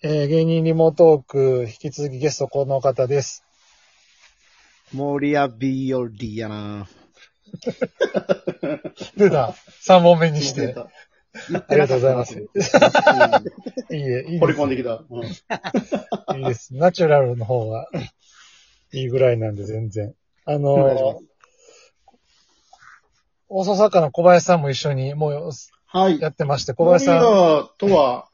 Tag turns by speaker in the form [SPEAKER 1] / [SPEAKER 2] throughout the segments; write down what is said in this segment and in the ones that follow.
[SPEAKER 1] えー芸人リモートーク、引き続きゲストこの方です。
[SPEAKER 2] モリアビオリやな
[SPEAKER 1] 出た。3本目にして。ありがとうございます。いいえ、いい
[SPEAKER 3] 掘
[SPEAKER 1] です
[SPEAKER 3] り込んできた。うん
[SPEAKER 1] いいです。ナチュラルの方がいいぐらいなんで全然。あ
[SPEAKER 3] お願いしま
[SPEAKER 1] のー、放送作家の小林さんも一緒にもう
[SPEAKER 3] はい。
[SPEAKER 1] やってまして、小林さん、
[SPEAKER 3] アとは、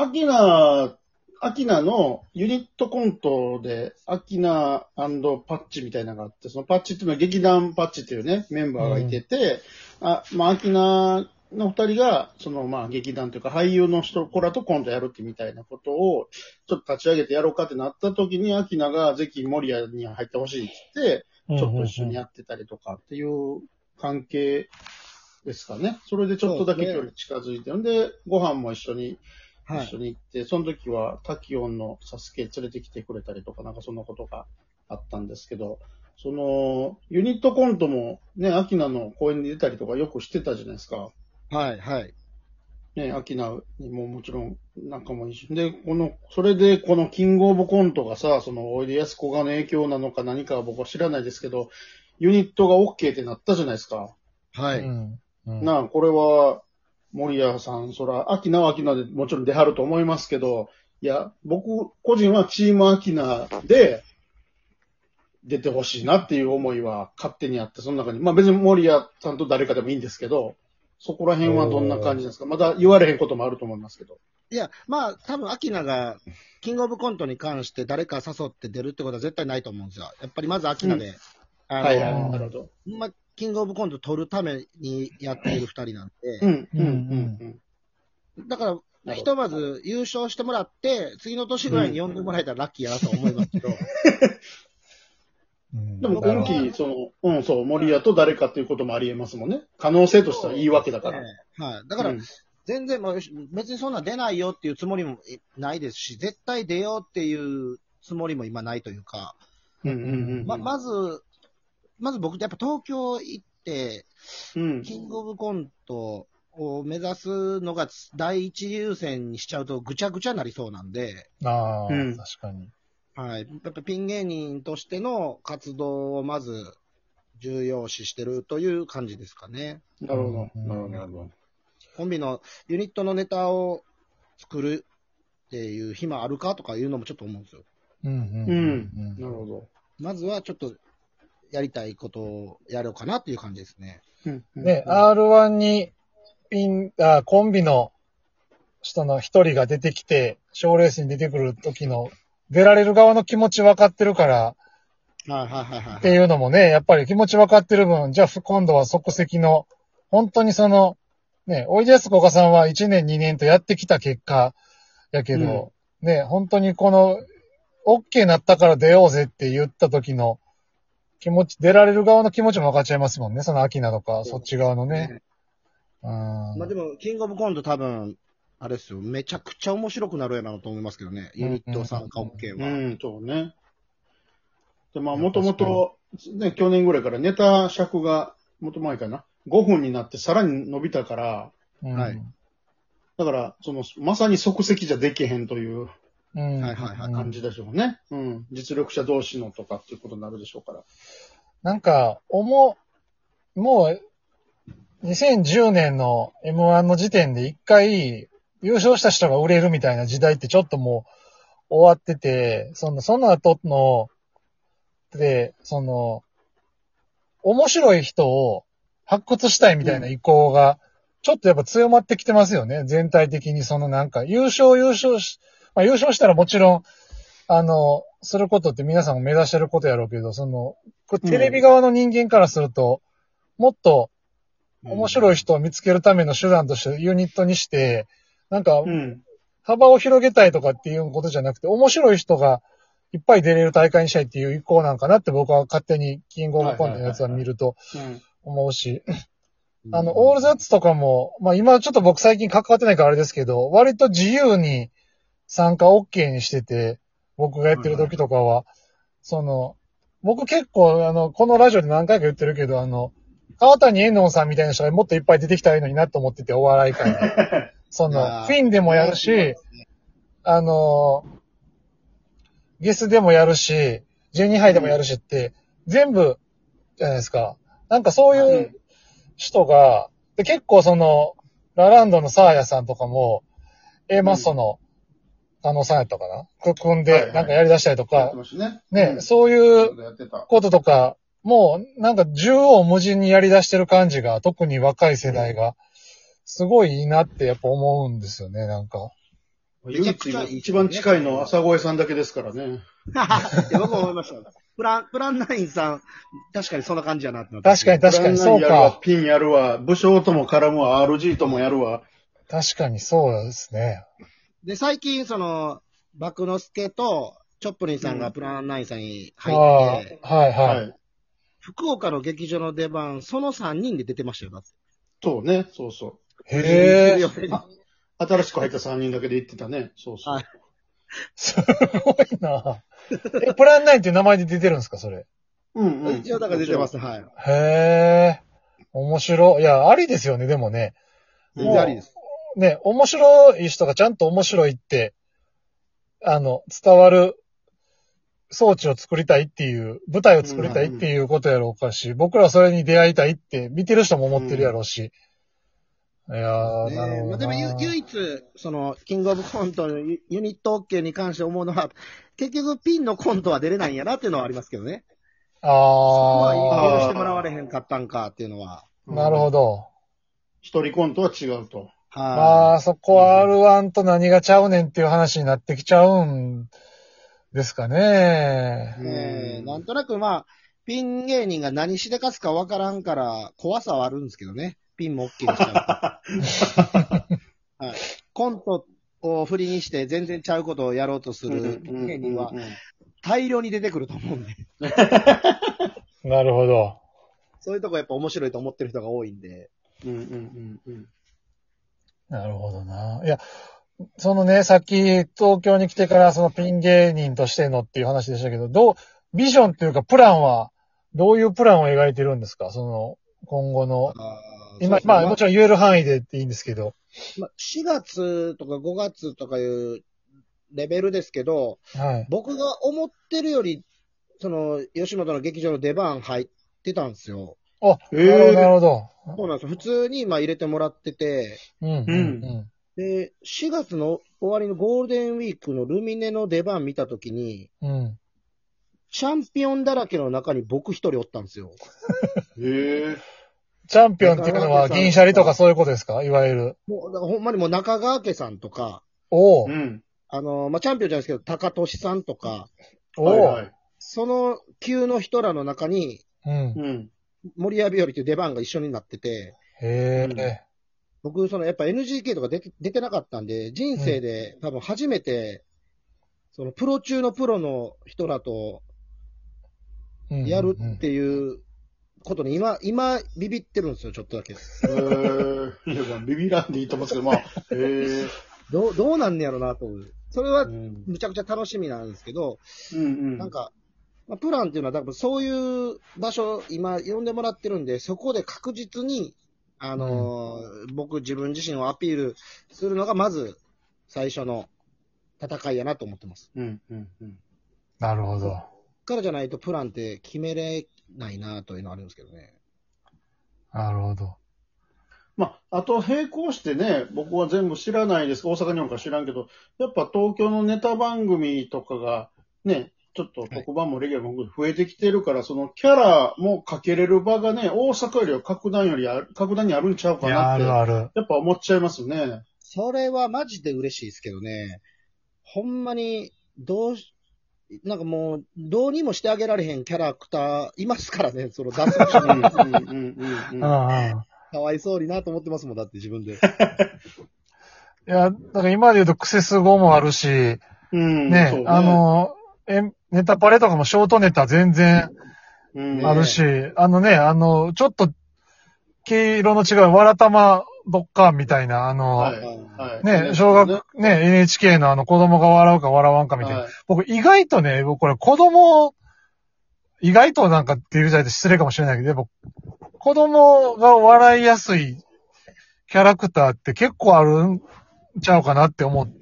[SPEAKER 3] アキナ、アキナのユニットコントで、アキナパッチみたいなのがあって、そのパッチっていうのは劇団パッチっていうね、メンバーがいてて、あ、まあ、アキナの二人が、その、まあ、劇団というか、俳優の人、子らとコントやるってみたいなことを、ちょっと立ち上げてやろうかってなった時に、アキナがぜひモリアに入ってほしいって言って、ちょっと一緒にやってたりとかっていう関係ですかね。それでちょっとだけ距離近づいてるんで、ご飯も一緒に、
[SPEAKER 2] はい
[SPEAKER 3] 一緒に行って、その時はタキオンのサスケ連れてきてくれたりとか、なんかそんなことがあったんですけど、その、ユニットコントもね、アキナの公演に出たりとかよくしてたじゃないですか。
[SPEAKER 2] はい、はい。
[SPEAKER 3] ね、アキナにももちろん仲もいいし。で、この、それでこのキングオブコントがさ、その、おいでやすこがの影響なのか何かは僕は知らないですけど、ユニットが OK ってなったじゃないですか。
[SPEAKER 2] はい。
[SPEAKER 1] うんうん
[SPEAKER 3] なあ、これは、森谷さん、そら、アキナはアキナでもちろん出はると思いますけど、いや、僕、個人はチームアキナで、出てほしいなっていう思いは勝手にあって、その中に、まあ別に森谷さんと誰かでもいいんですけど、そこら辺はどんな感じですか？まだ言われへんこともあると思いますけど。
[SPEAKER 2] いや、まあ、多分、アキナが、キングオブコントに関して誰か誘って出るってことは絶対ないと思うんですよ。やっぱりまずアキナで、あの、
[SPEAKER 3] はいはい、
[SPEAKER 1] うん
[SPEAKER 3] なるほど。
[SPEAKER 2] まあ、キングオブコント取るためにやっている二人なんで、
[SPEAKER 3] うん、うん、うん、
[SPEAKER 2] だから、ひとまず優勝してもらって、次の年ぐらいに呼んでもらえたらラッキーやなと思いますけど、
[SPEAKER 1] うん。
[SPEAKER 3] でも今期、その、うん、そう、森谷と誰かっていうこともあり得ますもんね。可能性としてはいいわけだから。
[SPEAKER 2] ね。はい。だから、
[SPEAKER 3] うん。
[SPEAKER 2] 全然もう別にそんな出ないよっていうつもりもないですし、絶対出ようっていうつもりも今ないというか、
[SPEAKER 3] うん、うん、うん。
[SPEAKER 2] ま、まず、まず僕ってやっぱ東京行って、
[SPEAKER 3] うん。
[SPEAKER 2] キングオブコントを目指すのが第一優先にしちゃうとぐちゃぐちゃになりそうなんで、
[SPEAKER 1] ああ、
[SPEAKER 3] うん
[SPEAKER 1] 確かに。
[SPEAKER 2] はい。やっぱピン芸人としての活動をまず重要視してるという感じですかね。
[SPEAKER 3] なるほど。
[SPEAKER 1] うん
[SPEAKER 3] なるほど、なるほど。
[SPEAKER 2] コンビのユニットのネタを作るっていう暇あるかとかいうのもちょっと思うんですよ。
[SPEAKER 1] うんうん
[SPEAKER 3] うん。なるほど。
[SPEAKER 2] まずはちょっとやりたいことをやろうかなっていう感じですね。
[SPEAKER 3] うん
[SPEAKER 1] ね、R1 にピン、あ、コンビの人の一人が出てきて、賞レースに出てくる時の、出られる側の気持ち分かってるから、
[SPEAKER 2] はいはいはいはい。
[SPEAKER 1] っていうのもね、やっぱり気持ち分かってる分、じゃあ今度は即席の、本当にその、ね、おいでやすこがさんは1年2年とやってきた結果やけど、ね、本当にこの、OK なったから出ようぜって言った時の気持ち、出られる側の気持ちも分かっちゃいますもんね、その秋菜とか、そっち側のね。うん。
[SPEAKER 2] まあでも、キングオブコント多分、あれですよ、めちゃくちゃ面白くなるやろと思いますけどね。ユニット参加 OK は。
[SPEAKER 3] うん、そうね。で、まあ、もともと、ね、去年ぐらいからネタ尺が、もっと前かな、5分になってさらに伸びたから、
[SPEAKER 1] うん
[SPEAKER 2] はい
[SPEAKER 3] だから、その、まさに即席じゃできへんという
[SPEAKER 1] うん。
[SPEAKER 2] はいはいはい
[SPEAKER 3] 感じでしょうね。うん。実力者同士のとかっていうことになるでしょうから。
[SPEAKER 1] なんか、思う、もう、2010年の M1 の時点で一回優勝した人が売れるみたいな時代ってちょっともう終わってて、その、その後の、で、その、面白い人を発掘したいみたいな意向が、ちょっとやっぱ強まってきてますよね。全体的にそのなんか、優勝優勝し、まあ優勝したらもちろん、あの、することって皆さんも目指してることやろうけど、その、これテレビ側の人間からすると、もっと面白い人を見つけるための手段としてユニットにして、なんか
[SPEAKER 3] うん。
[SPEAKER 1] 幅を広げたいとかっていうことじゃなくて、面白い人がいっぱい出れる大会にしたいっていう意向なんかなって僕は勝手にキングオブコントのやつは見ると
[SPEAKER 3] うん。
[SPEAKER 1] 思うし、あの、オールザッツとかも、まあ今ちょっと僕最近関わってないからあれですけど、割と自由に参加 OK にしてて、僕がやってる時とかは、その、僕結構あの、このラジオで何回か言ってるけど、あの、川谷絵音さんみたいな人がもっといっぱい出てきたらいいのになと思ってて、お笑い界に。その、フィンでもやるし、あのーゲスでもやるし、12杯でもやるしって、全部、じゃないですか。なんかそういうう人が、で結構その、ラランドのサーヤさんとかも、A マッソの、あのさんやったかな？く組んで、なんかやり出したりとか
[SPEAKER 3] ね。
[SPEAKER 1] ね、
[SPEAKER 3] うん
[SPEAKER 1] そういう。こととか、もうなんか縦横無尽にやり出してる感じが、特に若い世代が、すごいいいなってやっぱ思うんですよね、なんか。
[SPEAKER 3] 唯一今一番近いのは朝声さんだけですからね。
[SPEAKER 2] いや僕も思いました。プラン、プランナインさん、確かにそんな感じやなって
[SPEAKER 1] 確かに確かにそうか。
[SPEAKER 3] ピンやるわ。武将とも絡むわ。RG ともやるわ。
[SPEAKER 1] 確かにそうですね。
[SPEAKER 2] で、最近、その、バクノスケと、チョップリンさんがプランナインさんに
[SPEAKER 1] あ
[SPEAKER 2] 入
[SPEAKER 1] あ
[SPEAKER 2] って、
[SPEAKER 1] はいはい。
[SPEAKER 3] はい。
[SPEAKER 2] 福岡の劇場の出番、その3人で出てましたよ、だって。
[SPEAKER 3] そうね。そうそ
[SPEAKER 1] へえ。
[SPEAKER 3] 新しく入った3人だけで行ってたね。そうそう。
[SPEAKER 2] はい
[SPEAKER 1] すごいな。え、プランナインっていう名前で出てるんですか、それ？
[SPEAKER 3] うんうん。
[SPEAKER 2] 一応、だから出てます、はい。
[SPEAKER 1] へえ、面白い。いや、ありですよね、でもね。
[SPEAKER 2] 全然ありです。
[SPEAKER 1] ね、面白い人がちゃんと面白いって、あの、伝わる装置を作りたいっていう、舞台を作りたいっていうことやろうかし、僕らはそれに出会いたいって見てる人も思ってるやろうし。いやー、
[SPEAKER 2] ね
[SPEAKER 1] なるほどな。
[SPEAKER 2] まあ、でもゆ唯一、その、キングオブコントのユユニット OK に関して思うのは、結局ピンのコントは出れないんやなっていうのはありますけどね。そこは
[SPEAKER 1] あ
[SPEAKER 2] 許してもらわれへんかったんかっていうのは。
[SPEAKER 1] ー、なるほど。
[SPEAKER 3] 一人コントは違うと。
[SPEAKER 1] ま
[SPEAKER 2] は
[SPEAKER 1] あ、そこは R1 と何がちゃうねんっていう話になってきちゃうんですかね
[SPEAKER 2] い。。ねえなんとなくまあ、ピン芸人が何しでかすかわからんから、怖さはあるんですけどね。ピンも OK にしちゃうと。はい。コントを振りにして全然ちゃうことをやろうとするピン芸人は大量に出てくると思うんで。
[SPEAKER 1] なるほど。
[SPEAKER 2] そういうとこやっぱ面白いと思ってる人が多いんで。
[SPEAKER 3] うんうんうんうん。
[SPEAKER 1] なるほどな。いや、そのね、さっき東京に来てからそのピン芸人としてのっていう話でしたけど、どう、ビジョンっていうかプランは、どういうプランを描いてるんですか？その、今後の。今、まあもちろん言える範囲でっていいんですけど。
[SPEAKER 2] まあ、4月とか5月とかいうレベルですけど、
[SPEAKER 1] はい。
[SPEAKER 2] 僕が思ってるより、その、吉本の劇場の出番入ってたんですよ。
[SPEAKER 1] あ、
[SPEAKER 3] え
[SPEAKER 1] なるほど、な
[SPEAKER 3] え
[SPEAKER 1] るほど。
[SPEAKER 2] そうなんですよ。普通に、まあ入れてもらってて、
[SPEAKER 1] うん、うん、うん。
[SPEAKER 2] で、4月の終わりのゴールデンウィークのルミネの出番見たときに、
[SPEAKER 1] うん。
[SPEAKER 2] チャンピオンだらけの中に僕一人おったんですよ。
[SPEAKER 3] へえ。
[SPEAKER 1] チャンピオンっていうのは銀シャリとかそういうことですか？いわゆる。
[SPEAKER 2] もう、だからほんまにもう中川家さんとか、
[SPEAKER 1] おお
[SPEAKER 3] う、ん。
[SPEAKER 2] あの、まあ、チャンピオンじゃないですけど、高俊さんとか、
[SPEAKER 1] おお、
[SPEAKER 3] はいはい。
[SPEAKER 2] その級の人らの中に、
[SPEAKER 1] うん。
[SPEAKER 3] うん。
[SPEAKER 2] 森谷日和っていう出番が一緒になってて、
[SPEAKER 1] へえ。
[SPEAKER 2] 僕、その、やっぱ NGK とか出て出てなかったんで、人生で多分初めて、その、プロ中のプロの人らと
[SPEAKER 1] うん
[SPEAKER 2] やるっていうことに今、今、ビビってるんですよ、ちょっとだけ。
[SPEAKER 3] へえ。いや、まあビビらんでいいと思うんですけど、まあ、へえ。
[SPEAKER 2] どう、どうなんねやろなと思う。それは
[SPEAKER 3] う、ん
[SPEAKER 2] むちゃくちゃ楽しみなんですけど、
[SPEAKER 3] うんうん。
[SPEAKER 2] なんか、まあ、プランっていうのは多分そういう場所、今呼んでもらってるんで、そこで確実に、あのー僕自分自身をアピールするのがまず最初の戦いやなと思ってます。
[SPEAKER 3] うんうんうん。
[SPEAKER 1] なるほど。
[SPEAKER 2] からじゃないとプランって決めれないなというのはあるんですけどね。
[SPEAKER 1] なるほど。
[SPEAKER 3] まあ、あと並行してね、僕は全部知らないです。大阪にもか知らんけど、やっぱ東京のネタ番組とかが、ね、ちょっと特番もレギュラーも増えてきてるから、そのキャラもかけれる場がね、大阪よりは格段よりある、格段にあるんちゃうかなって、
[SPEAKER 1] るある。
[SPEAKER 3] やっぱ思っちゃいますね。
[SPEAKER 2] それはマジで嬉しいですけどね。ほんまに、どうし、なんかもう、どうにもしてあげられへんキャラクターいますからね、その出す人
[SPEAKER 3] うん
[SPEAKER 2] に。かわいそうになと思ってますもん、だって自分で。
[SPEAKER 1] いや、だから今で言うとクセス語もあるし、
[SPEAKER 3] うん
[SPEAKER 1] ね、
[SPEAKER 3] そう
[SPEAKER 1] あ、の、え、ネタパレとかもショートネタ全然
[SPEAKER 3] うん
[SPEAKER 1] あるし、あのね、あの、ちょっと、毛色の違うわらたまドッカーンみたいな、あの、
[SPEAKER 3] はいはい。
[SPEAKER 1] ね、小学、ね、NHK のあの子供が笑うか笑わんかみたいな。
[SPEAKER 3] はい
[SPEAKER 1] 僕意外とね、僕これ子供、意外となんかっていうじゃないと失礼かもしれないけど、やっぱ子供が笑いやすいキャラクターって結構あるんちゃうかなって思う。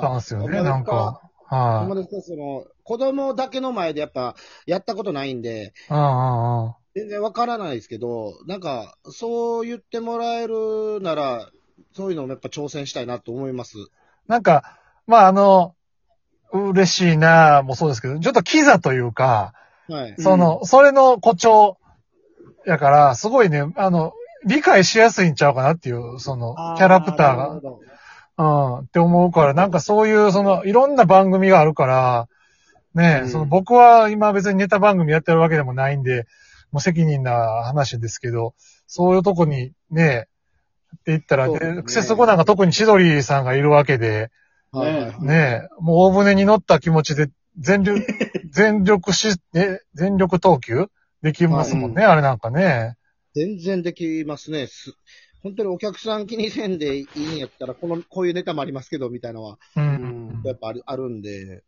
[SPEAKER 1] たんですよね、
[SPEAKER 2] あ
[SPEAKER 1] なんか。
[SPEAKER 2] ほん
[SPEAKER 1] は
[SPEAKER 2] まですかその、子供だけの前でやっぱ、やったことないんで、
[SPEAKER 1] い。うんうんうん。
[SPEAKER 2] 全然わからないですけど、なんか、そう言ってもらえるなら、そういうのもやっぱ挑戦したいなと思います。
[SPEAKER 1] なんか、まああの、嬉しいなもそうですけど、ちょっとキザというか、
[SPEAKER 2] はい。
[SPEAKER 1] その、それの誇張やから、すごいね、あの、理解しやすいんちゃうかなっていう、その、キャラクターが
[SPEAKER 2] なるほ。ど
[SPEAKER 1] うん、って思うから、なんかそういう、その、いろんな番組があるから、ねえ、
[SPEAKER 2] うん。
[SPEAKER 1] その僕は今別にネタ番組やってるわけでもないんで、無責任な話ですけど、そういうとこにね、って言ったら、
[SPEAKER 2] ね。
[SPEAKER 1] でクセスゴなんか特に千鳥さんがいるわけで、
[SPEAKER 2] はいはいはい。
[SPEAKER 1] ねえ、もう大船に乗った気持ちで全力、全力し、え、全力投球できますもんね、あれなんかね。
[SPEAKER 2] 全然できますね。す本当にお客さん気にせんでいいんやったら、この、こういうネタもありますけど、みたいなのは、
[SPEAKER 1] うん。
[SPEAKER 2] やっぱあるあるんで。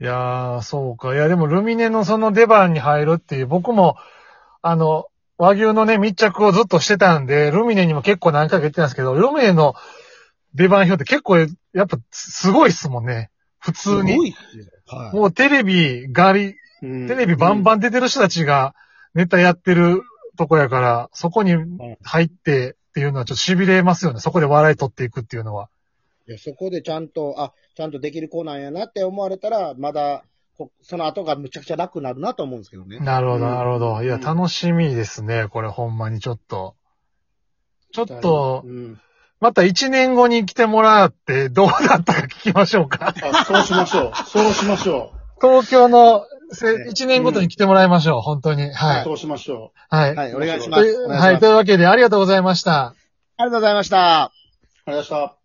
[SPEAKER 1] いやー、そうか。いや、でもルミネのその出番に入るっていう、僕も、あの、和牛のね、密着をずっとしてたんで、ルミネにも結構何回か行ってたんですけど、ルミネの出番表って結構、やっぱすごいっすもんね。普通
[SPEAKER 2] すご
[SPEAKER 1] に。
[SPEAKER 2] いっすよ。はい。
[SPEAKER 1] もうテレビ、ガリ、
[SPEAKER 3] うん
[SPEAKER 1] テレビバンバン出てる人たちがネタやってるとこやから、そこに入ってっていうのはちょっと痺れますよね。そこで笑い取っていくっていうのは。
[SPEAKER 2] いやそこでちゃんと、あ、ちゃんとできる子なんやなって思われたら、まだ、こその後がむちゃくちゃ楽になるなと思うんですけどね。
[SPEAKER 1] なるほど、
[SPEAKER 3] うん
[SPEAKER 1] なるほど。いや、
[SPEAKER 3] うん
[SPEAKER 1] 楽しみですね。これほんまにちょっと。ちょっと
[SPEAKER 2] う、ん。
[SPEAKER 1] また一年後に来てもらってどうだったか聞きましょうか。
[SPEAKER 3] あそうしましょう。そうしましょ
[SPEAKER 1] 東京の一年ごとに来てもらいましょう。本当に。は
[SPEAKER 3] う。
[SPEAKER 1] い。
[SPEAKER 3] そうしましょ
[SPEAKER 1] はい。
[SPEAKER 2] はい、お願いし
[SPEAKER 1] と
[SPEAKER 2] ます。
[SPEAKER 1] いうはい。
[SPEAKER 2] お願いします
[SPEAKER 1] というわけで、ありがとうございました。
[SPEAKER 2] ありがとうございました。
[SPEAKER 3] う。ありがとうございました。